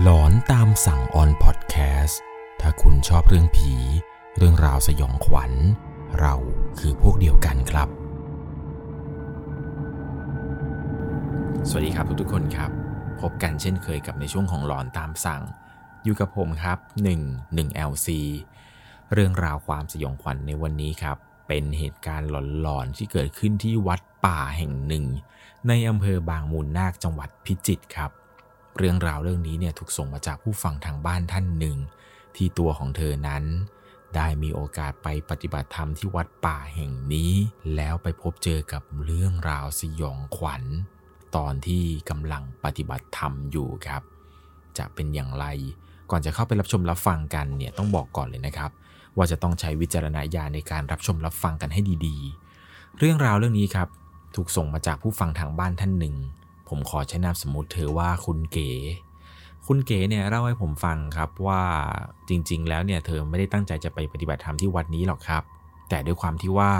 หลอนตามสั่งออนพอดแคสต์ถ้าคุณชอบเรื่องผี เรื่องราวสยองขวัญ เราคือพวกเดียวกันครับ สวัสดีครับทุกๆคนครับ พบกันเช่นเคยกับในช่วงของหลอนตามสั่ง อยู่กับผมครับ 1 1 LC เรื่องราวความสยองขวัญในวันนี้ครับ เป็นเหตุการณ์หลอนๆที่เกิดขึ้นที่วัดป่าแห่งหนึ่ง ในอำเภอบางมูลนาคจังหวัดพิจิตรครับ เรื่องราวเรื่องนี้เนี่ยถูกส่งมาจากผู้ฟังทางบ้านท่านหนึ่ง ที่ตัวของเธอนั้น ได้มีโอกาสไปปฏิบัติธรรมที่วัดป่าแห่งนี้ แล้วไปพบเจอกับเรื่องราวสยองขวัญ ตอนที่กำลังปฏิบัติธรรมอยู่ครับ จะเป็นอย่างไร ก่อนจะเข้าไปรับชมรับฟังกันเนี่ยต้องบอกก่อนเลยนะครับ ว่าจะต้องใช้วิจารณญาณในการรับชมรับฟังกันให้ดีๆ เรื่องราวเรื่องนี้ครับถูกส่งมาจากผู้ฟังทางบ้านท่านหนึ่ง ผมขอใช้นามสมมติเธอว่าคุณเก๋ คุณเก๋เนี่ยเล่าให้ผมฟังครับว่าจริง ๆ แล้วเนี่ยเธอไม่ได้ตั้งใจจะไปปฏิบัติธรรมที่วัดนี้หรอกครับ แต่ด้วยความที่ว่า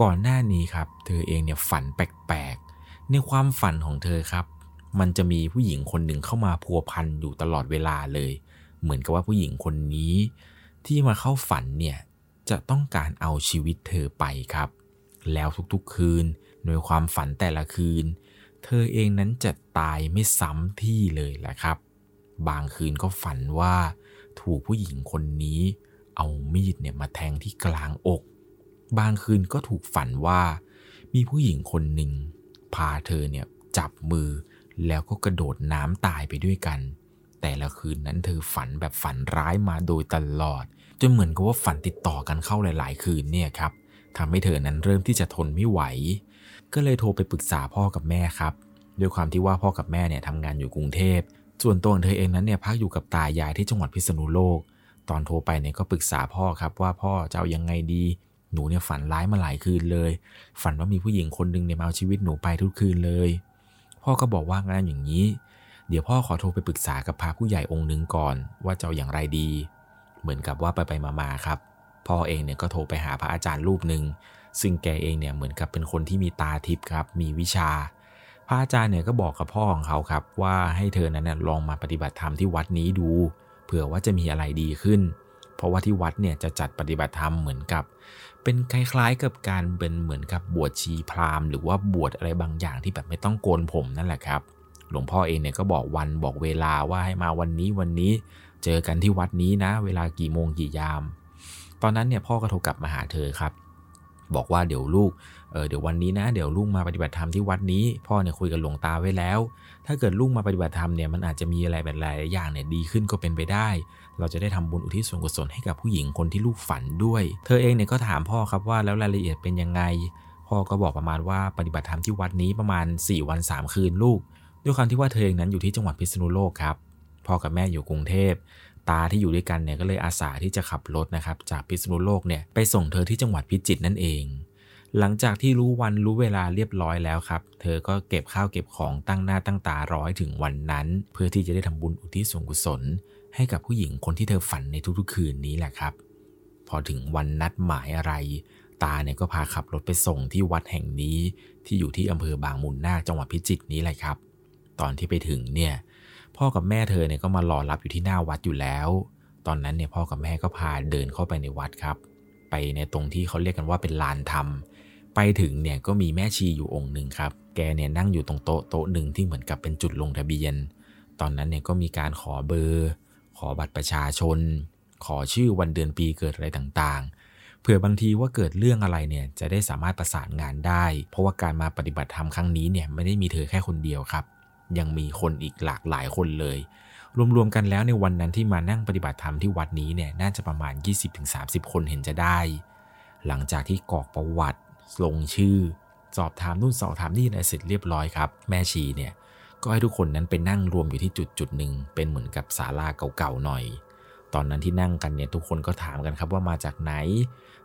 ก่อนหน้านี้ครับ เธอเองเนี่ยฝันแปลกๆ ในความฝันของเธอครับ มันจะมีผู้หญิงคนหนึ่งเข้ามาพัวพันอยู่ตลอดเวลาเลย เหมือนกับว่าผู้หญิงคนนี้ ที่มาเข้าฝันเนี่ยจะต้องการเอาชีวิตเธอไปครับ แล้วทุกๆคืนโดยความฝันแต่ละคืน เธอเองนั้นจะตายไม่ซ้ำที่เลยแหละครับ บางคืนก็ฝันว่าถูกผู้หญิงคนนี้ เอามีดเนี่ยมาแทงที่กลางอก บางคืนก็ถูกฝันว่า มีผู้หญิงคนหนึ่งพาเธอเนี่ยจับมือแล้วก็กระโดดน้ำตายไปด้วยกัน แต่ละคืนนั้นเธอฝันแบบฝันร้ายมาโดยตลอด จนเหมือนกับว่าฝันติดต่อกันเข้าหลาย ๆ คืนเนี่ยครับทำให้เธอนั้นเริ่มที่จะทนไม่ไหว ก็เลยโทรไปปรึกษาพ่อกับแม่ครับ ด้วยความที่ว่าพ่อกับแม่เนี่ยทำงานอยู่กรุงเทพ ส่วนตัวของเธอเองนั้นเนี่ยพักอยู่กับตายายที่จังหวัดพิษณุโลก ตอนโทรไปเนี่ยก็ปรึกษาพ่อครับว่าพ่อจะเอายังไงดี หนูเนี่ยฝันร้ายมาหลายคืนเลย ฝันว่ามีผู้หญิงคนหนึ่งเนี่ยมาเอาชีวิตหนูไปทุกคืนเลย พ่อก็บอกว่างานอย่างนี้ เดี๋ยวพ่อขอโทรไปปรึกษากับพระผู้ใหญ่องค์หนึ่งก่อน ว่าจะเอาอย่างไรดี เหมือนกับว่าไปไปมาๆครับ พ่อเองเนี่ยก็โทรไปหาพระอาจารย์รูปหนึ่ง ซึ่งแกเองเนี่ยเหมือนกับเป็นคนที่มีตาทิพย์ครับ มีวิชา พระอาจารย์เนี่ยก็บอกกับพ่อของเขาครับ ว่าให้เธอนั้นเนี่ยลองมาปฏิบัติธรรมที่วัดนี้ดู เผื่อว่าจะมีอะไรดีขึ้น เพราะว่าที่วัดเนี่ยจะจัดปฏิบัติธรรมเหมือนกับ เป็นคล้ายๆกับการเป็นเหมือนกับบวชชีพราหมณ์หรือว่าบวชอะไรบางอย่างที่แบบไม่ต้องโกนผมนั่นแหละครับ หลวงพ่อเองเนี่ยก็บอกวันบอกเวลาว่าให้มาวันนี้วันนี้ เจอกันที่วัดนี้นะ เวลากี่โมงกี่ยาม ตอนนั้นเนี่ยพ่อก็โทรกลับมาหาเธอครับ บอกว่าเดี๋ยวลูกเออเดี๋ยววันนี้นะเดี๋ยวลูกมาปฏิบัติธรรมที่วัดนี้ พ่อเนี่ยคุยกับหลวงตาไว้แล้ว ถ้าเกิดลูกมาปฏิบัติธรรมเนี่ยมันอาจจะมีอะไรแบบหลายอย่างเนี่ยดีขึ้นก็เป็นไปได้ เราจะได้ทำบุญอุทิศส่วนกุศลให้กับผู้หญิงคนที่ลูกฝันด้วย เธอเองเนี่ยก็ถามพ่อครับว่าแล้วรายละเอียดเป็นยังไง พ่อก็บอกประมาณว่าปฏิบัติธรรมที่วัดนี้ประมาณ 4 วัน 3 คืนลูก ด้วยความที่ว่าเธอเองนั้นอยู่ที่จังหวัดพิษณุโลกครับพ่อกับแม่อยู่กรุงเทพ ตาที่อยู่ด้วยกันเนี่ยก็เลยอาสาที่จะขับรถนะครับจากพิษณุโลกเนี่ยไปส่งเธอที่จังหวัดพิจิตรนั่นเอง หลังจากที่รู้วันรู้เวลาเรียบร้อยแล้วครับ เธอก็เก็บข้าวเก็บของตั้งหน้าตั้งตารอให้ถึงวันนั้น เพื่อที่จะได้ทำบุญอุทิศส่วนกุศล ให้กับผู้หญิงคนที่เธอฝันในทุกๆคืนนี้แหละครับ พอถึงวันนัดหมายอะไร ตาเนี่ยก็พาขับรถไปส่งที่วัดแห่งนี้ ที่อยู่ที่อำเภอบางมูลนาคจังหวัดพิจิตรนี้แหละครับ ตอนที่ไปถึงเนี่ย พ่อกับแม่เธอเนี่ยก็มารอรับอยู่ที่หน้าวัดอยู่แล้ว ตอนนั้นเนี่ยพ่อกับแม่ก็พาเดินเข้าไปในวัดครับ ไปในตรงที่เขาเรียกกันว่าเป็นลานธรรม ไปถึงเนี่ยก็มีแม่ชีอยู่องค์หนึ่งครับ แกเนี่ยนั่งอยู่ตรงโต๊ะโต๊ะหนึ่งที่เหมือนกับเป็นจุดลงทะเบียน ตอนนั้นเนี่ยก็มีการขอเบอร์ ขอบัตรประชาชน ขอชื่อวันเดือนปีเกิดอะไรต่างๆเผื่อบางทีว่าเกิดเรื่องอะไรเนี่ยจะได้สามารถประสานงานได้ เพราะว่าการมาปฏิบัติธรรมครั้งนี้เนี่ยไม่ได้มีเธอแค่คนเดียวครับ ยังมีคนอีกหลากหลายคนเลย รวมๆกันแล้วในวันนั้นที่มานั่งปฏิบัติธรรมที่วัดนี้เนี่ยน่าจะประมาณ 20-30 คนเห็นจะได้ หลังจากที่กรอกประวัติ ลงชื่อ สอบถามนู่นสอบถามนี่อะไรเสร็จเรียบร้อยครับ แม่ชีเนี่ยก็ให้ทุกคนนั้นไปนั่งรวมอยู่ที่จุดจุดหนึ่งเป็นเหมือนกับศาลาเก่าๆหน่อย ตอนนั้นที่นั่งกันเนี่ยทุกคนก็ถามกันครับว่ามาจากไหน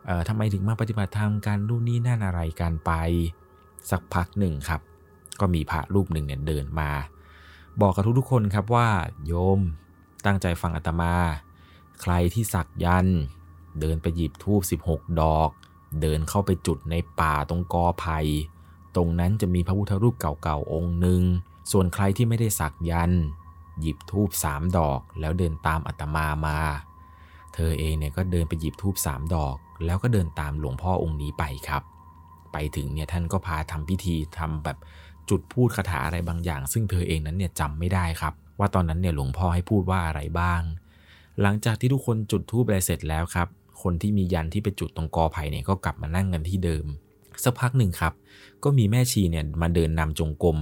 เอ่อทำไมถึงมาปฏิบัติธรรมกันนู่นนี่นั่นอะไรกันไป สักพักหนึ่งครับ ก็มีพระรูปหนึ่งเนี่ยเดินมา บอกกับทุกๆคนครับว่า โยมตั้งใจฟังอาตมา ใครที่สักยัน เดินไปหยิบทูบ16 ดอก เดินเข้าไปจุดในป่าตรงกอไผ่ตรงนั้นจะมีพระพุทธรูปเก่าๆองค์หนึ่งส่วนใครที่ไม่ได้สักยัน หยิบทูบสามดอก แล้วเดินตามอาตมามา เธอเองเนี่ยก็เดินไปหยิบทูบสามดอก แล้วก็เดินตามหลวงพ่อองค์นี้ไปครับ ไปถึงเนี่ยท่านก็พาทำพิธีทำแบบ จุดพูดคาถาอะไรบางอย่าง ซึ่งเธอเองนั้นเนี่ยจำไม่ได้ครับ ว่าตอนนั้นเนี่ยหลวงพ่อให้พูดว่าอะไรบ้าง หลังจากที่ทุกคนจุดทูบอะไรเสร็จแล้วครับ คนที่มียันที่ไปจุดตรงกอไผ่เนี่ยก็กลับมานั่งกันที่เดิม สักพักหนึ่งครับ ก็มีแม่ชีเนี่ยมาเดินนำจงกรม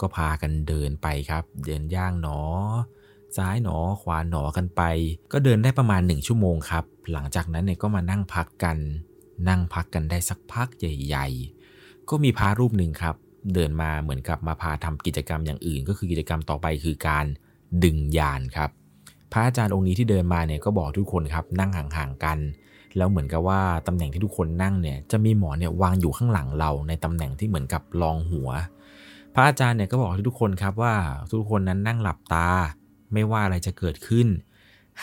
ก็พากันเดินไปครับ เดินย่างหนอ ซ้ายหนอขวาหนอกันไป ก็เดินได้ประมาณหนึ่งชั่วโมงครับ หลังจากนั้นเนี่ยก็มานั่งพักกัน นั่งพักกันได้สักพักใหญ่ ๆ ก็มีพระรูปหนึ่งครับ เดินมาเหมือนกับมาพาทำกิจกรรมอย่างอื่น ก็คือกิจกรรมต่อไปคือการดึงยานครับ พระอาจารย์องค์นี้ที่เดินมาเนี่ยก็บอกทุกคนครับนั่งห่างๆกัน แล้วเหมือนกับว่าตำแหน่งที่ทุกคนนั่งเนี่ยจะมีหมอนเนี่ยวางอยู่ข้างหลังเราในตำแหน่งที่เหมือนกับรองหัว พระอาจารย์เนี่ยก็บอกทุกคนครับว่าทุกคนนั้นนั่งหลับตา ไม่ว่าอะไรจะเกิดขึ้น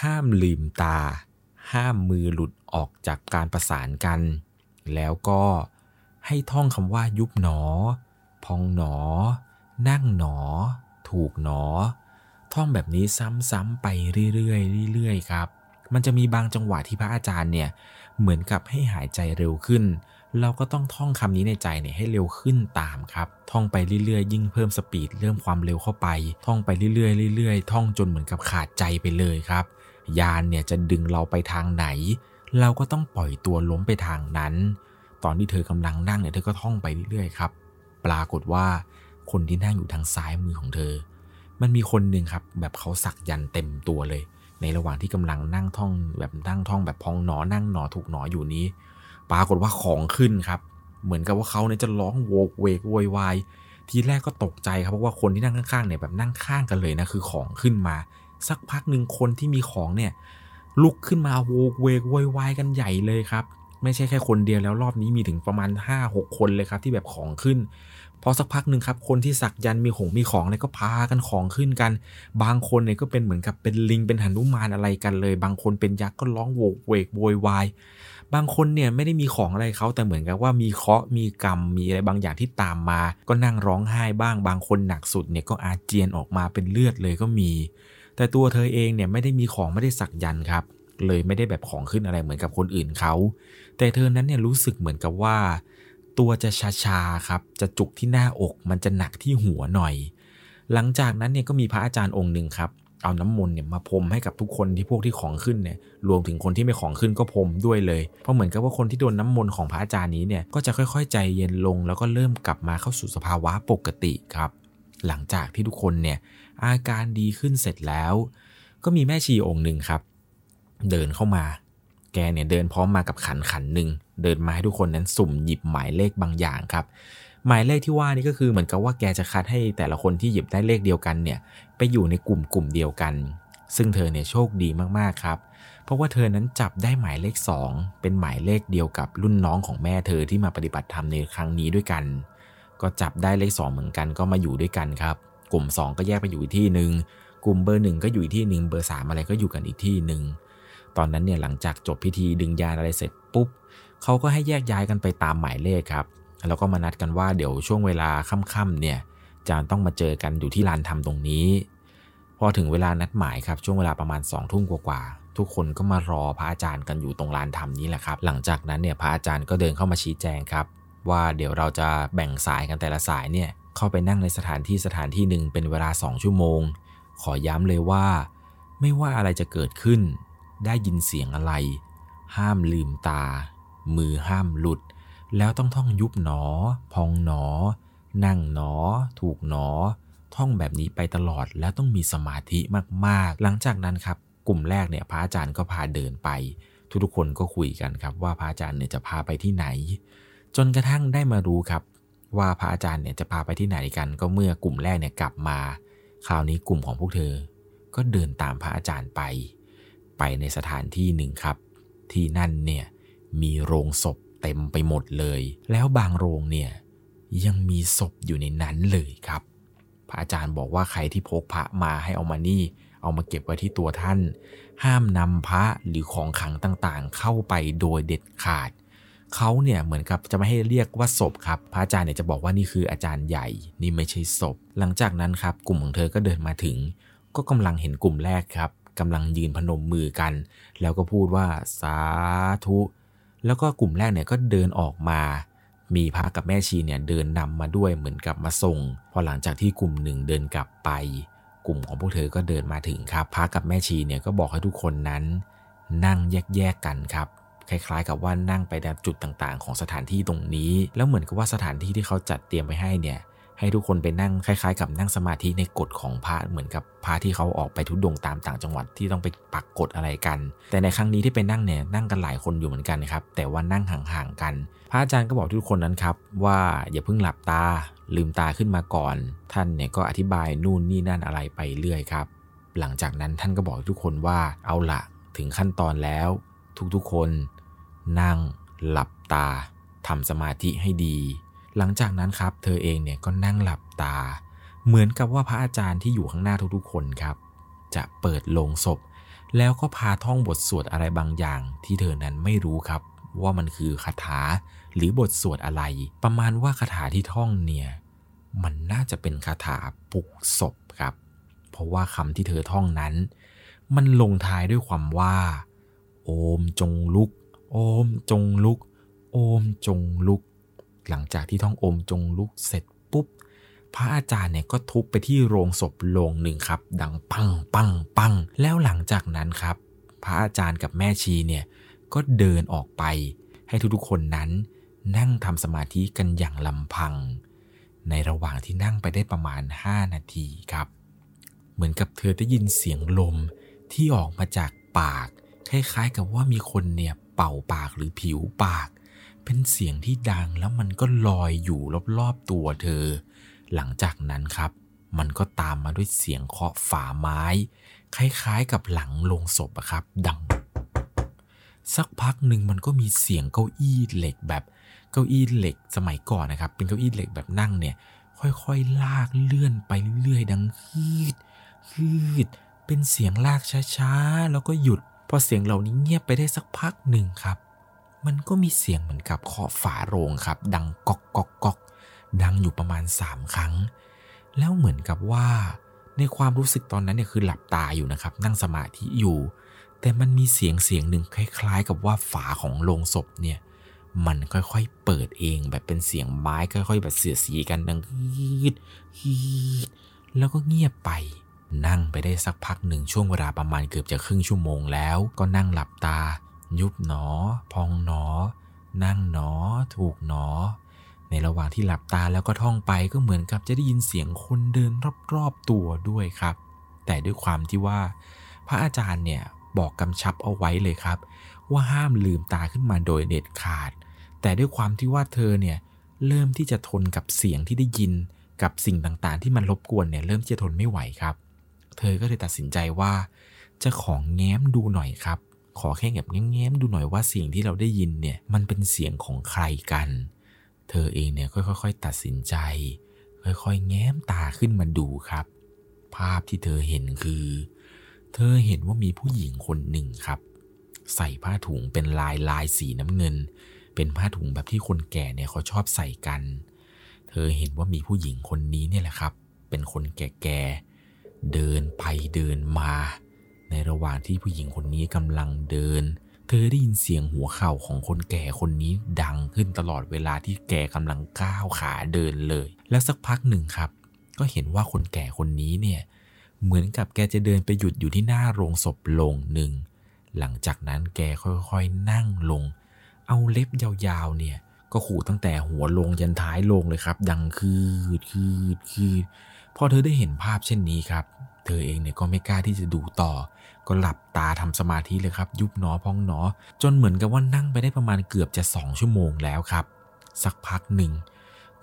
ห้ามลืมตา ห้ามมือหลุดออกจากการประสานกัน แล้วก็ให้ท่องคำว่ายุบหนอ พองหนอ นั่งหนอ ถูกหนอ ท่องแบบนี้ซ้ำๆไปเรื่อยๆเรื่อยๆครับ มันจะมีบางจังหวะที่พระอาจารย์เนี่ยเหมือนกับให้หายใจเร็วขึ้น เราก็ต้องท่องคำนี้ในใจเนี่ยให้เร็วขึ้นตามครับ ท่องไปเรื่อยๆ ยิ่งเพิ่มสปีดเริ่มความเร็วเข้าไป ท่องไปเรื่อยๆเรื่อยๆ ท่องจนเหมือนกับขาดใจไปเลยครับยานเนี่ยจะดึงเราไปทางไหน เราก็ต้องปล่อยตัวล้มไปทางนั้น ตอนที่เธอกำลังนั่งเนี่ยเธอก็ท่องไปเรื่อยๆครับ ปรากฏว่าคนที่นั่งอยู่ทางซ้ายมือของเธอ มันมีคนหนึ่งครับ แบบเขาสักยันเต็มตัวเลย ในระหว่างที่กำลังนั่งท่อง แบบนั่งท่องแบบพองหนอนั่งหนอถูกหนออยู่นี้ ปรากฏว่าของขึ้นครับ เหมือนกับว่าเขาเนี่ยจะร้องโวกเวกโวยวายทีแรกก็ตกใจครับเพราะว่าคนที่นั่งข้างๆเนี่ยแบบนั่งข้างกันเลยนะคือของขึ้นมา สักพักหนึ่งคนที่มีของเนี่ยลุกขึ้นมาโวกเวกโวยวายกันใหญ่เลยครับ ไม่ใช่แค่คนเดียวแล้วรอบนี้มีถึงประมาณ 5-6 คนเลยครับที่แบบของขึ้น พอสักพักหนึ่งครับ คนที่สักยันมีของมีของเนี่ยก็พากันของขึ้นกัน บางคนเนี่ยก็เป็นเหมือนกับเป็นลิงเป็นหันุมานอะไรกันเลย บางคนเป็นยักษ์ก็ร้องโวกเวกโวยวาย บางคนเนี่ยไม่ได้มีของอะไรเขาแต่เหมือนกับว่ามีเคราะห์มีกรรมมีอะไรบางอย่างที่ตามมา ก็นั่งร้องไห้บ้าง บางคนหนักสุดเนี่ยก็อาเจียนออกมาเป็นเลือดเลยก็มี แต่ตัวเธอเองเนี่ยไม่ได้มีของไม่ได้สักยันครับ เลยไม่ได้แบบของขึ้นอะไรเหมือนกับคนอื่นเขา แต่เธอนั้นเนี่ยรู้สึกเหมือนกับว่า ตัวจะชาๆครับ จะจุกที่หน้าอก มันจะหนักที่หัวหน่อย หลังจากนั้นเนี่ยก็มีพระอาจารย์องค์หนึ่งครับ เอาน้ำมนต์เนี่ยมาพรมให้กับทุกคนที่พวกที่ของขึ้นเนี่ย รวมถึงคนที่ไม่ของขึ้นก็พรมด้วยเลย เพราะเหมือนกับว่าคนที่โดนน้ำมนต์ของพระอาจารย์นี้เนี่ย ก็จะค่อย ๆ ใจเย็นลง แล้วก็เริ่มกลับมาเข้าสู่สภาวะปกติครับ หลังจากที่ทุกคนเนี่ยอาการดีขึ้นเสร็จแล้ว ก็มีแม่ชีองค์หนึ่งครับ เดินเข้ามา แกเนี่ยเดินพร้อมมากับขันขันหนึ่งเดินมาให้ทุกคนนั้นสุ่มหยิบหมายเลขบางอย่างครับ หมายเลขที่ว่านี่ก็คือเหมือนกับว่าแกจะคัดให้แต่ละคนที่หยิบได้เลขเดียวกันเนี่ยไปอยู่ในกลุ่มกลุ่มเดียวกัน ซึ่งเธอเนี่ยโชคดีมากๆครับ เพราะว่าเธอนั้นจับได้หมายเลข 2 เป็นหมายเลขเดียวกับรุ่นน้องของแม่เธอที่มาปฏิบัติธรรมในครั้งนี้ด้วยกัน ก็จับได้เลข 2 เหมือนกันก็มาอยู่ด้วยกันครับกลุ่ม 2 ก็แยกไปอยู่อีกที่หนึ่งกลุ่มเบอร์หนึ่งก็อยู่อีกที่หนึ่งเบอร์สามอะไรก็อยู่กันอีกที่หนึ่ง ตอนนั้นเนี่ยหลังจากจบพิธีดึงยานอะไรเสร็จปุ๊บเขาก็ให้แยกย้ายกันไปตามหมายเลขครับแล้วก็มานัดกันว่าเดี๋ยวช่วงเวลาค่ำๆเนี่ยจะต้องมาเจอกันอยู่ที่ลานธรรมตรงนี้ พอถึงเวลานัดหมายครับช่วงเวลาประมาณ2องทุ่มกว่าๆทุกคนก็มารอพระอาจารย์กันอยู่ตรงลานธรรมนี้แหละครับ หลังจากนั้นเนี่ยพระอาจารย์ก็เดินเข้ามาชี้แจงครับว่าเดี๋ยวเราจะแบ่งสายกันแต่ละสายเนี่ยเข้าไปนั่งในสถานที่สถานที่หนึ่งเป็นเวลา 2 ชั่วโมง ขอย้ำเลยว่า ไม่ว่าอะไรจะเกิดขึ้น ได้ยินเสียงอะไร ห้ามลืมตา มือห้ามหลุด แล้วต้องท่องยุบหนอ พองหนอ นั่งหนอ ถูกหนอ ท่องแบบนี้ไปตลอดแล้วต้องมีสมาธิมากๆ หลังจากนั้นครับ กลุ่มแรกเนี่ยพระอาจารย์ก็พาเดินไป ทุกๆคนก็คุยกันครับว่าพระอาจารย์เนี่ยจะพาไปที่ไหน จนกระทั่งได้มารู้ครับว่าพระอาจารย์เนี่ยจะพาไปที่ไหนกัน ก็เมื่อกลุ่มแรกเนี่ยกลับมา คราวนี้กลุ่มของพวกเธอ ก็เดินตามพระอาจารย์ไป ไปในสถานที่หนึ่งครับ ที่นั่นเนี่ยมีโรงศพเต็มไปหมดเลย แล้วบางโรงเนี่ยยังมีศพอยู่ในนั้นเลยครับ พระอาจารย์บอกว่าใครที่พกพระมาให้เอามานี่ เอามาเก็บไว้ที่ตัวท่าน ห้ามนำพระหรือของขังต่างๆ เข้าไปโดยเด็ดขาดเขาเนี่ยเหมือนกับจะไม่ให้เรียกว่าศพครับ พระอาจารย์เนี่ยจะบอกว่านี่คืออาจารย์ใหญ่ นี่ไม่ใช่ศพ หลังจากนั้นครับ กลุ่มของเธอก็เดินมาถึง ก็กำลังเห็นกลุ่มแรกครับ กำลังยืนพนมมือกัน แล้วก็พูดว่าสาธุ แล้วก็กลุ่มแรกเนี่ยก็เดินออกมา มีพระกับแม่ชีเนี่ยเดินนำมาด้วยเหมือนกับมาส่ง พอหลังจากที่กลุ่มหนึ่งเดินกลับไป กลุ่มของพวกเธอก็เดินมาถึงครับพระกับแม่ชีเนี่ยก็บอกให้ทุกคนนั้น นั่งแยกๆกันครับคล้ายๆ กับว่านั่งไปตามจุดต่างๆ ของสถานที่ตรงนี้ แล้วเหมือนกับว่าสถานที่ที่เขาจัดเตรียมไปให้เนี่ย ให้ทุกคนไปนั่งคล้ายๆ กับนั่งสมาธิในกฎของพระเหมือนกับพระที่เขาออกไปทุดงตามต่างจังหวัดที่ต้องไปปักกฎอะไรกัน แต่ในครั้งนี้ที่ไปนั่งเนี่ยนั่งกันหลายคนอยู่เหมือนกันครับแต่ว่านั่งห่างๆกัน พระอาจารย์ก็บอกทุกคนนั้นครับว่าอย่าเพิ่งหลับตาลืมตาขึ้นมาก่อน ท่านเนี่ยก็อธิบายนู่นนี่นั่นอะไรไปเรื่อยครับ หลังจากนั้นท่านก็บอกทุกคนว่าเอาละถึงขั้นตอนแล้ว ทุกๆคน นั่งหลับตาทำสมาธิให้ดี หลังจากนั้นครับ เธอเองเนี่ยก็นั่งหลับตา เหมือนกับว่าพระอาจารย์ที่อยู่ข้างหน้าทุกๆคนครับ จะเปิดโลงศพ แล้วก็พาท่องบทสวดอะไรบางอย่าง ที่เธอนั้นไม่รู้ครับ ว่ามันคือคาถาหรือบทสวดอะไร ประมาณว่าคาถาที่ท่องเนี่ยมันน่าจะเป็นคาถาปลุกศพครับ เพราะว่าคำที่เธอท่องนั้น มันลงท้ายด้วยความว่า โอมจงลุก โอมจงลุก โอมจงลุก หลังจากที่ท่องอมจงลุกเสร็จปุ๊บ พระอาจารย์เนี่ยก็ทุบไปที่โรงศพโรงหนึ่งครับ ดังปังปังปัง แล้วหลังจากนั้นครับ พระอาจารย์กับแม่ชีเนี่ยก็เดินออกไปให้ทุกๆคนนั้นนั่งทำสมาธิกันอย่างลำพัง ในระหว่างที่นั่งไปได้ประมาณ 5 นาทีครับ เหมือนกับเธอได้ยินเสียงลมที่ออกมาจากปาก คล้ายๆกับว่ามีคนเนี่ยเป่าปากหรือผิวปาก เป็นเสียงที่ดังแล้วมันก็ลอยอยู่รอบๆตัวเธอ หลังจากนั้นครับ มันก็ตามมาด้วยเสียงเคาะฝาไม้ คล้ายๆกับหลังลงศพอะครับ ดัง สักพักหนึ่งมันก็มีเสียงเก้าอี้เหล็กแบบเก้าอี้เหล็กสมัยก่อนนะครับ เป็นเก้าอี้เหล็กแบบนั่งเนี่ย ค่อยๆลากเลื่อนไปเรื่อยๆดังฮืดฮืดเป็นเสียงลากช้าๆแล้วก็หยุดพอเสียงเหล่านี้เงียบไปได้สักพักหนึ่งครับ มันก็มีเสียงเหมือนกับเคาะฝาโรงครับ ดังก๊อกก๊อกก๊อกดังอยู่ประมาณสามครั้ง แล้วเหมือนกับว่า ในความรู้สึกตอนนั้นเนี่ยคือหลับตาอยู่นะครับ นั่งสมาธิอยู่ แต่มันมีเสียงเสียงหนึ่งคล้าย ๆ กับว่าฝาของโรงศพเนี่ยมันค่อยๆเปิดเองแบบเป็นเสียงไม้ค่อย ๆ แบบเสียสีกันดังฮีดฮีดแล้วก็เงียบไป นั่งไปได้สักพักหนึ่งช่วงเวลาประมาณเกือบจะครึ่งชั่วโมงแล้วก็นั่งหลับตา ยุบหนอ พองหนอ นั่งหนอ ถูกหนอ ในระหว่างที่หลับตาแล้วก็ท่องไปก็เหมือนกับจะได้ยินเสียงคนเดินรอบๆตัวด้วยครับ แต่ด้วยความที่ว่า พระอาจารย์เนี่ยบอกกำชับเอาไว้เลยครับ ว่าห้ามลืมตาขึ้นมาโดยเด็ดขาด แต่ด้วยความที่ว่าเธอเนี่ยเริ่มที่จะทนกับเสียงที่ได้ยินกับสิ่งต่างๆ ที่มันรบกวนเนี่ยเริ่มจะทนไม่ไหวครับ เธอก็เลยตัดสินใจว่า จะของแง้มดูหน่อยครับ ขอแค่แบบแง้มๆดูหน่อยว่าเสียงที่เราได้ยินเนี่ยมันเป็นเสียงของใครกัน เธอเองเนี่ยค่อยๆตัดสินใจ ค่อยๆ แง้มตาขึ้นมาดูครับ ภาพที่เธอเห็นคือ เธอเห็นว่ามีผู้หญิงคนหนึ่งครับ ใส่ผ้าถุงเป็นลายลายสีน้ำเงิน เป็นผ้าถุงแบบที่คนแก่เนี่ยเขาชอบใส่กัน เธอเห็นว่ามีผู้หญิงคนนี้เนี่ยแหละครับ เป็นคนแก่ๆเดินไปเดินมา ในระหว่างที่ผู้หญิงคนนี้กำลังเดิน เธอได้ยินเสียงหัวเข่าของคนแก่คนนี้ดังขึ้นตลอดเวลาที่แกกำลังก้าวขาเดินเลย แล้วสักพักหนึ่งครับ ก็เห็นว่าคนแก่คนนี้เนี่ยเหมือนกับแกจะเดินไปหยุดอยู่ที่หน้าโรงศพโรงหนึ่ง หลังจากนั้นแกค่อยๆนั่งลง เอาเล็บยาวๆเนี่ยก็ขู่ตั้งแต่หัวลงยันท้ายลงเลยครับ ดังคืดคืดคืดพอเธอได้เห็นภาพเช่นนี้ครับ เธอเองเนี่ยก็ไม่กล้าที่จะดูต่อ ก็หลับตาทำสมาธิเลยครับ ยุบหนอพองหนอ จนเหมือนกับว่านั่งไปได้ประมาณเกือบจะสองชั่วโมงแล้วครับ สักพักหนึ่ง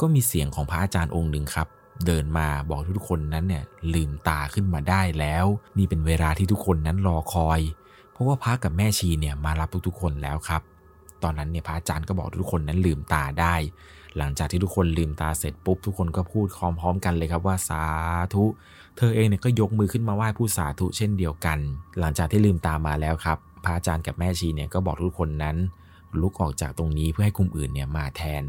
ก็มีเสียงของพระอาจารย์องค์หนึ่งครับ เดินมาบอกทุกคนนั้นเนี่ยลืมตาขึ้นมาได้แล้ว นี่เป็นเวลาที่ทุกคนนั้นรอคอย เพราะว่าพระกับแม่ชีเนี่ยมารับทุกๆคนแล้วครับ ตอนนั้นเนี่ยพระอาจารย์ก็บอกทุกคนนั้นลืมตาได้ หลังจากที่ทุกคนลืมตาเสร็จปุ๊บทุกคนก็พูดพร้อมๆกันเลยครับว่าสาธุ เธอเองเนี่ยก็ยกมือขึ้นมาไหว้ผู้สาธุเช่นเดียวกัน หลังจากที่ลืมตามาแล้วครับพระอาจารย์กับแม่ชีเนี่ยก็บอกทุกคนนั้น ลุกออกจากตรงนี้เพื่อให้กลุ่มอื่นเนี่ยมาแทน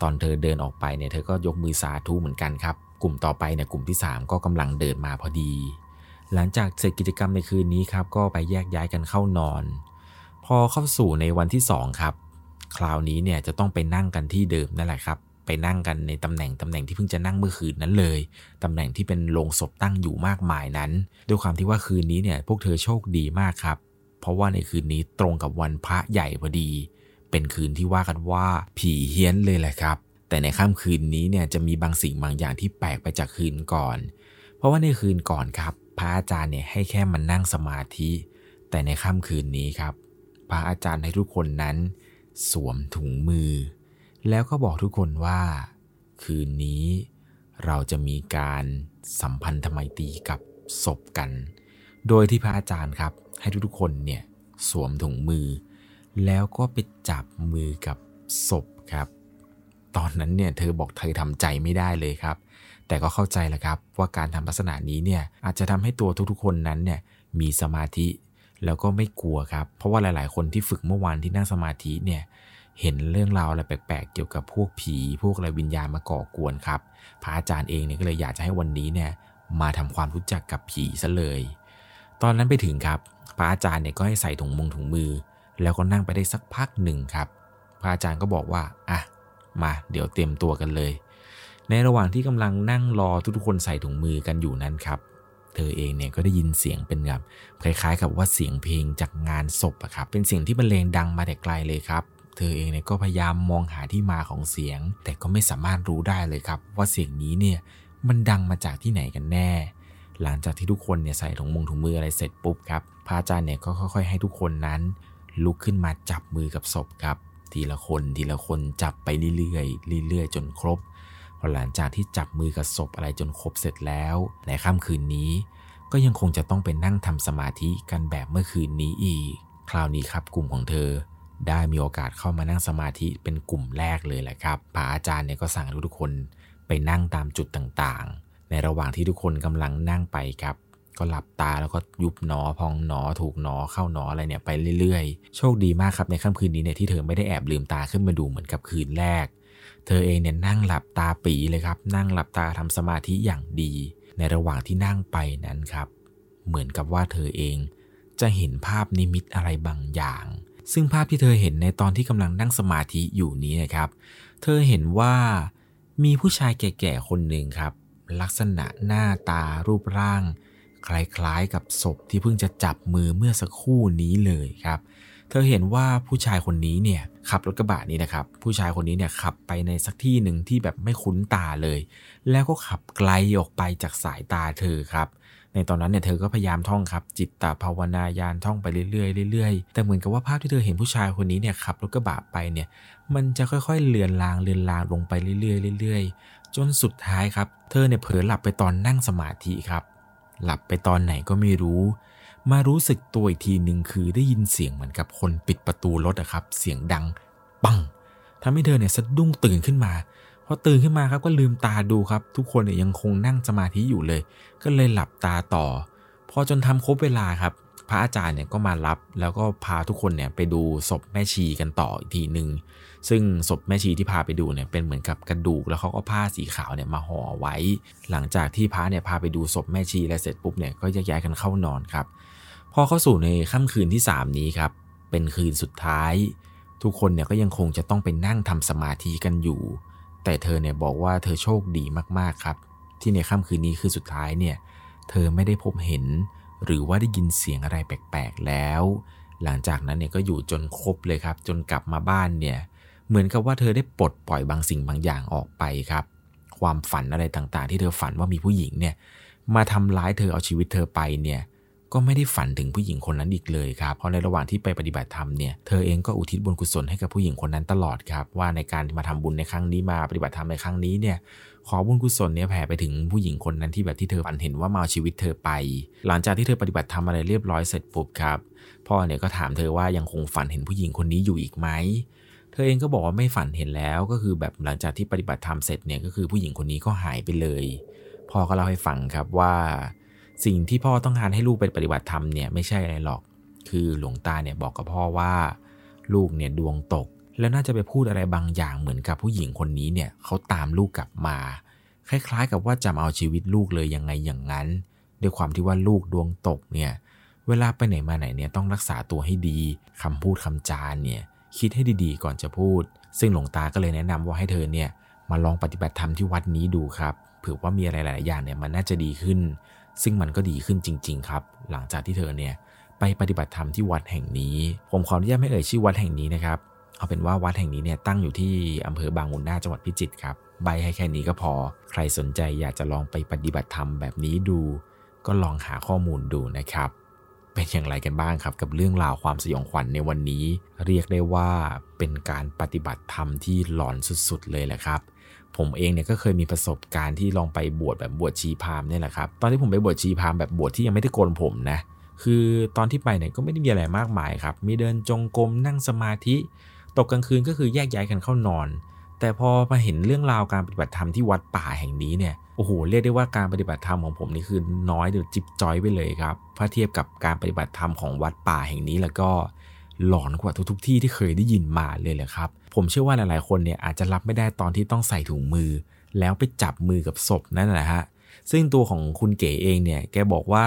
ตอนเธอเดินออกไปเนี่ยเธอก็ยกมือสาธุเหมือนกันครับ กลุ่มต่อไปเนี่ยกลุ่มที่ 3 ก็กำลังเดินมาพอดี หลังจากเสร็จกิจกรรมในคืนนี้ครับก็ไปแยกย้ายกันเข้านอน พอเข้าสู่ในวันที่2ครับ คราวนี้เนี่ยจะต้องไปนั่งกันที่เดิมนั่นแหละครับ ไปนั่งกันในตำแหน่งตำแหน่งที่เพิ่งจะนั่งเมื่อคืนนั้นเลย ตำแหน่งที่เป็นโรงศพตั้งอยู่มากมายนั้น ด้วยความที่ว่าคืนนี้เนี่ยพวกเธอโชคดีมากครับ เพราะว่าในคืนนี้ตรงกับวันพระใหญ่พอดี เป็นคืนที่ว่ากันว่าผีเฮี้ยนเลยแหละครับ แต่ในค่ำคืนนี้เนี่ยจะมีบางสิ่งบางอย่างที่แปลกไปจากคืนก่อน เพราะว่าในคืนก่อนครับ พระอาจารย์เนี่ยให้แค่มานั่งสมาธิ แต่ในค่ำคืนนี้ครับ พระอาจารย์ให้ทุกคนนั้น สวมถุงมือ แล้วก็บอกทุกคนว่า คืนนี้เราจะมีการสัมพันธไมตรีกับศพกัน โดยที่พระอาจารย์ครับ ให้ทุกๆคนเนี่ยสวมถุงมือ แล้วก็ไปจับมือกับศพครับ ตอนนั้นเนี่ยเธอบอกเธอทำใจไม่ได้เลยครับ แต่ก็เข้าใจแหละครับว่าการทำลักษณะนี้เนี่ยอาจจะทำให้ตัวทุกๆคนนั้นเนี่ยมีสมาธิแล้วก็ไม่กลัวครับ เพราะว่าหลาย ๆ คนที่ฝึกเมื่อวานที่นั่งสมาธิเนี่ย เห็นเรื่องราวอะไรแปลกๆ เกี่ยวกับพวกผีพวกอะไรวิญญาณมาก่อกวนครับ พระอาจารย์เองเนี่ยก็เลยอยากจะให้วันนี้เนี่ยมาทำความรู้จักกับผีซะเลย ตอนนั้นไปถึงครับ พระอาจารย์เนี่ยก็ให้ใส่ถุงมงถุงมือ แล้วก็นั่งไปได้สักพักหนึ่งครับ พระอาจารย์ก็บอกว่าอะมาเดี๋ยวเตรียมตัวกันเลย ในระหว่างที่กำลังนั่งรอทุกๆคนใส่ถุงมือกันอยู่นั้นครับ เธอเองเนี่ยก็ได้ยินเสียงเป็นแบบคล้ายๆ กับว่าเสียงเพลงจากงานศพอะครับ เป็นเสียงที่บรรเลงดังมาแต่ไกลเลยครับ เธอเองเนี่ยก็พยายามมองหาที่มาของเสียง แต่ก็ไม่สามารถรู้ได้เลยครับ ว่าเสียงนี้เนี่ยมันดังมาจากที่ไหนกันแน่ หลังจากที่ทุกคนเนี่ยใส่ถุงมงถุงมืออะไรเสร็จปุ๊บครับพระอาจารย์เนี่ยก็ค่อย ๆ ให้ทุกคนนั้น ลุกขึ้นมาจับมือกับศพครับ ทีละคนทีละคนจับไปเรื่อยๆเรื่อยๆ จนครบพอหลังจากที่จับมือกับศพอะไรจนครบเสร็จแล้ว ในค่ำคืนนี้ ก็ยังคงจะต้องไปนั่งทำสมาธิกันแบบเมื่อคืนนี้อีก คราวนี้ครับกลุ่มของเธอ ได้มีโอกาสเข้ามานั่งสมาธิเป็นกลุ่มแรกเลยแหละครับพระอาจารย์เนี่ยก็สั่งให้ทุกคนไปนั่งตามจุดต่างๆ ในระหว่างที่ทุกคนกำลังนั่งไปครับ ก็หลับตาแล้วก็ยุบหนอพองหนอถูกหนอเข้าหนออะไรเนี่ยไปเรื่อยๆ โชคดีมากครับในค่ำคืนนี้เนี่ยที่เธอไม่ได้แอบลืมตาขึ้นมาดูเหมือนกับคืนแรก เธอเองเนี่ยนั่งหลับตาปีเลยครับ นั่งหลับตาทำสมาธิอย่างดี ในระหว่างที่นั่งไปนั้นครับ เหมือนกับว่าเธอเองจะเห็นภาพนิมิตอะไรบางอย่าง ซึ่งภาพที่เธอเห็นในตอนที่กำลังนั่งสมาธิอยู่นี้นะครับ เธอเห็นว่ามีผู้ชายแก่ๆคนหนึ่งครับ ลักษณะหน้าตารูปร่าง คล้ายๆกับศพที่เพิ่งจะจับมือเมื่อสักครู่นี้เลยครับ เธอเห็นว่าผู้ชายคนนี้เนี่ยขับรถกระบะนี้นะครับ ผู้ชายคนนี้เนี่ยขับไปในสักที่หนึ่งที่แบบไม่คุ้นตาเลย แล้วก็ขับไกลออกไปจากสายตาเธอครับ ในตอนนั้นเนี่ยเธอก็พยายามท่องครับ จิตตภาวนายานท่องไปเรื่อยๆเรื่อยๆ แต่เหมือนกับว่าภาพที่เธอเห็นผู้ชายคนนี้เนี่ยขับรถกระบะไปเนี่ยมันจะค่อยๆเลือนลางเลือนลางลงไปเรื่อยๆเรื่อยๆ จนสุดท้ายครับ เธอเนี่ยเผลอหลับไปตอนนั่งสมาธิครับ หลับไปตอนไหนก็ไม่รู้ มารู้สึกตัวอีกทีหนึ่งคือได้ยินเสียงเหมือนกับคนปิดประตูรถอะครับ เสียงดังปังทำให้เธอเนี่ยสะดุ้งตื่นขึ้นมา อตื่นขึ้นมาครับก็ลืมตาดูครับ ทุกคนเนี่ยยังคงนั่งสมาธิอยู่เลย ก็เลยหลับตาต่อ พอจนทำครบเวลาครับ พระอาจารย์เนี่ยก็มารับ แล้วก็พาทุกคนเนี่ยไปดูศพแม่ชีกันต่ออีกทีหนึ่งซึ่งศพแม่ชีที่พาไปดูเนี่ยเป็นเหมือนกับกระดูก แล้วเขาก็ผ้าสีขาวเนี่ยมาห่อไว้ หลังจากที่พระเนี่ยพาไปดูศพแม่ชีแล้วเสร็จปุ๊บเนี่ยก็ยกย้ายกันเข้านอนครับ พอเข้าสู่ในค่ำคืนที่ 3 นี้ครับ เป็นคืนสุดท้าย ทุกคนเนี่ยก็ยังคงจะต้องไปนั่งทำสมาธิกันอยู่ แต่เธอเนี่ยบอกว่าเธอโชคดีมากๆครับ ที่ในค่ำคืนนี้คือสุดท้ายเนี่ยเธอไม่ได้พบเห็น หรือว่าได้ยินเสียงอะไรแปลกๆแล้ว หลังจากนั้นเนี่ยก็อยู่จนครบเลยครับ จนกลับมาบ้านเนี่ยเหมือนกับว่าเธอได้ปลดปล่อยบางสิ่งบางอย่างออกไปครับ ความฝันอะไรต่างๆ ที่เธอฝันว่ามีผู้หญิงเนี่ยมาทำร้ายเธอเอาชีวิตเธอไปเนี่ย ก็ไม่ได้ฝันถึงผู้หญิงคนนั้นอีกเลยครับ เพราะในระหว่างที่ไปปฏิบัติธรรมเนี่ย เธอเองก็อุทิศบุญกุศลให้กับผู้หญิงคนนั้นตลอดครับ ว่าในการมาทำบุญในครั้งนี้มาปฏิบัติธรรมในครั้งนี้เนี่ย ขอบุญกุศลเนี่ยแผ่ไปถึงผู้หญิงคนนั้นที่แบบที่เธอฝันเห็นว่ามาเอาชีวิตเธอไป หลังจากที่เธอปฏิบัติธรรมอะไรเรียบร้อยเสร็จปุ๊บครับ พ่อเนี่ยก็ถามเธอว่ายังคงฝันเห็นผู้หญิงคนนี้อยู่อีกไหมเธอเองก็บอกว่าไม่ฝันเห็นแล้วก็คือแบบหลังจากที่ปฏิบัติธรรมเสร็จเนี่ยก็คือผู้หญิงคนนี้ก็หายไปเลย พ่อก็เล่าให้ฟังครับว่า สิ่งที่พ่อต้องการให้ลูกไปปฏิบัติธรรมเนี่ยไม่ใช่อะไรหรอก คือหลวงตาเนี่ยบอกกับพ่อว่า ลูกเนี่ยดวงตก แล้วน่าจะไปพูดอะไรบางอย่างเหมือนกับผู้หญิงคนนี้เนี่ยเขาตามลูกกลับมา คล้ายๆ กับว่าจะเอาชีวิตลูกเลยยังไงอย่างนั้น ด้วยความที่ว่าลูกดวงตกเนี่ยเวลาไปไหนมาไหนเนี่ยต้องรักษาตัวให้ดีคำพูดคำจานเนี่ยคิดให้ดีๆ ก่อนจะพูด ซึ่งหลวงตาก็เลยแนะนำว่าให้เธอเนี่ยมาลองปฏิบัติธรรมที่วัดนี้ดูครับเผื่อว่ามีอะไรหลายๆอย่างเนี่ยมันน่าจะดีขึ้น ซึ่งมันก็ดีขึ้นจริง ๆ ครับ หลังจากที่เธอเนี่ยไปปฏิบัติธรรมที่วัดแห่งนี้ ผมขออนุญาตไม่เอ่ยชื่อวัดแห่งนี้นะครับ เอาเป็นว่าวัดแห่งนี้เนี่ยตั้งอยู่ที่อำเภอบางมุนนาจังหวัดพิจิตรครับ ใบให้แค่นี้ก็พอ ใครสนใจอยากจะลองไปปฏิบัติธรรมแบบนี้ดู ก็ลองหาข้อมูลดูนะครับ เป็นอย่างไรกันบ้างครับ กับเรื่องราวความสยองขวัญในวันนี้ เรียกได้ว่าเป็นการปฏิบัติธรรมที่หลอนสุดๆเลยแหละครับผมเองเนี่ยก็เคยมีประสบการณ์ที่ลองไปบวชแบบบวชชีพามเนี่ยแหละครับ ตอนที่ผมไปบวชชีพามแบบบวชที่ยังไม่ได้โกนผมนะ คือตอนที่ไปเนี่ยก็ไม่ได้มีอะไรมากมายครับ มีเดินจงกรมนั่งสมาธิ ตกกลางคืนก็คือแยกย้ายกันเข้านอน แต่พอมาเห็นเรื่องราวการปฏิบัติธรรมที่วัดป่าแห่งนี้เนี่ยโอ้โหเรียกได้ว่าการปฏิบัติธรรมของผมนี่คือน้อยเดี๋ยวจิบจอยไปเลยครับถ้าเทียบกับการปฏิบัติธรรมของวัดป่าแห่งนี้แล้วก็หลอนกว่าทุกๆที่ที่เคยได้ยินมาเลยแหละครับ ผมเชื่อว่าหลายๆคนเนี่ยอาจจะรับไม่ได้ตอนที่ต้องใส่ถุงมือ แล้วไปจับมือกับศพนั่นแหละฮะซึ่งตัวของคุณเก๋เองเนี่ยแกบอกว่า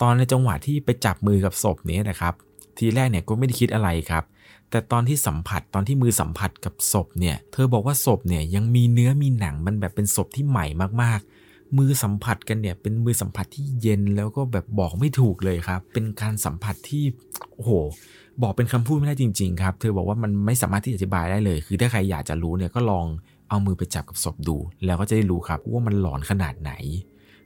ตอนในจังหวะที่ไปจับมือกับศพนี้นะครับ ทีแรกเนี่ยก็ไม่ได้คิดอะไรครับ แต่ตอนที่สัมผัสตอนที่มือสัมผัสกับศพเนี่ย เธอบอกว่าศพเนี่ยยังมีเนื้อมีหนังมันแบบเป็นศพที่ใหม่มากๆ มือสัมผัสกันเนี่ยเป็นมือสัมผัสที่เย็นแล้วก็แบบบอกไม่ถูกเลยครับ เป็นการสัมผัสที่โอ้โหบอกเป็นคำพูดไม่ได้จริง ๆ ครับ เธอบอกว่ามันไม่สามารถที่จะอธิบายได้เลย คือถ้าใครอยากจะรู้เนี่ยก็ลองเอามือไปจับกับศพดู แล้วก็จะได้รู้ครับว่ามันหลอนขนาดไหน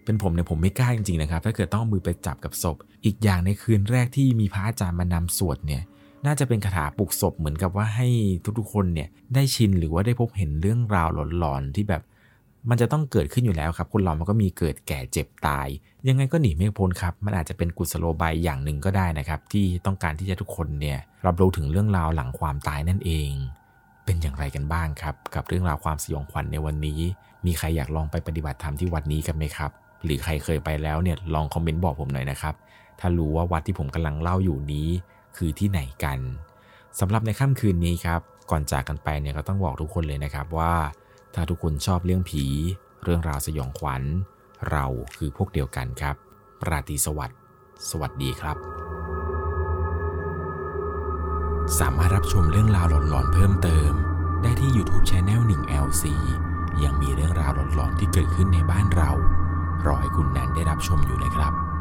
เป็นผมเนี่ยผมไม่กล้าจริงๆนะครับ ถ้าเกิดต้องเอามือไปจับกับศพ อีกอย่างในคืนแรกที่มีพระอาจารย์มานำสวดเนี่ย น่าจะเป็นคาถาปลุกศพเหมือนกับว่าให้ทุกๆคนเนี่ยได้ชินหรือว่าได้พบเห็นเรื่องราวหลอนๆที่แบบ มันจะต้องเกิดขึ้นอยู่แล้วครับ คนเรามันก็มีเกิดแก่เจ็บตาย ยังไงก็หนีไม่พ้นครับ มันอาจจะเป็นกุศโลบายอย่างหนึ่งก็ได้นะครับ ที่ต้องการที่จะทุกคนเนี่ยรับรู้ถึงเรื่องราวหลังความตายนั่นเอง เป็นอย่างไรกันบ้างครับ กับเรื่องราวความสยองขวัญในวันนี้ มีใครอยากลองไปปฏิบัติธรรมที่วัดนี้กันไหมครับ หรือใครเคยไปแล้วเนี่ยลองคอมเมนต์บอกผมหน่อยนะครับถ้ารู้ว่าวัดที่ผมกำลังเล่าอยู่นี้ คือที่ไหนกันสำหรับในค่ำคืนนี้ครับ ก่อนจากกันไปเนี่ยก็ต้องบอกทุกคนเลยนะครับว่า ถ้าทุกคนชอบเรื่องผี เรื่องราวสยองขวัญ เราคือพวกเดียวกันครับ ปราตีสวัสดิ์สวัสดีครับ สามารถรับชมเรื่องราวหลอนๆเพิ่มเติม ได้ที่ YouTube Channel 1 LC ยังมีเรื่องราวหลอนๆที่เกิดขึ้นในบ้านเรา รอให้คุณแนนได้รับชมอยู่นะครับ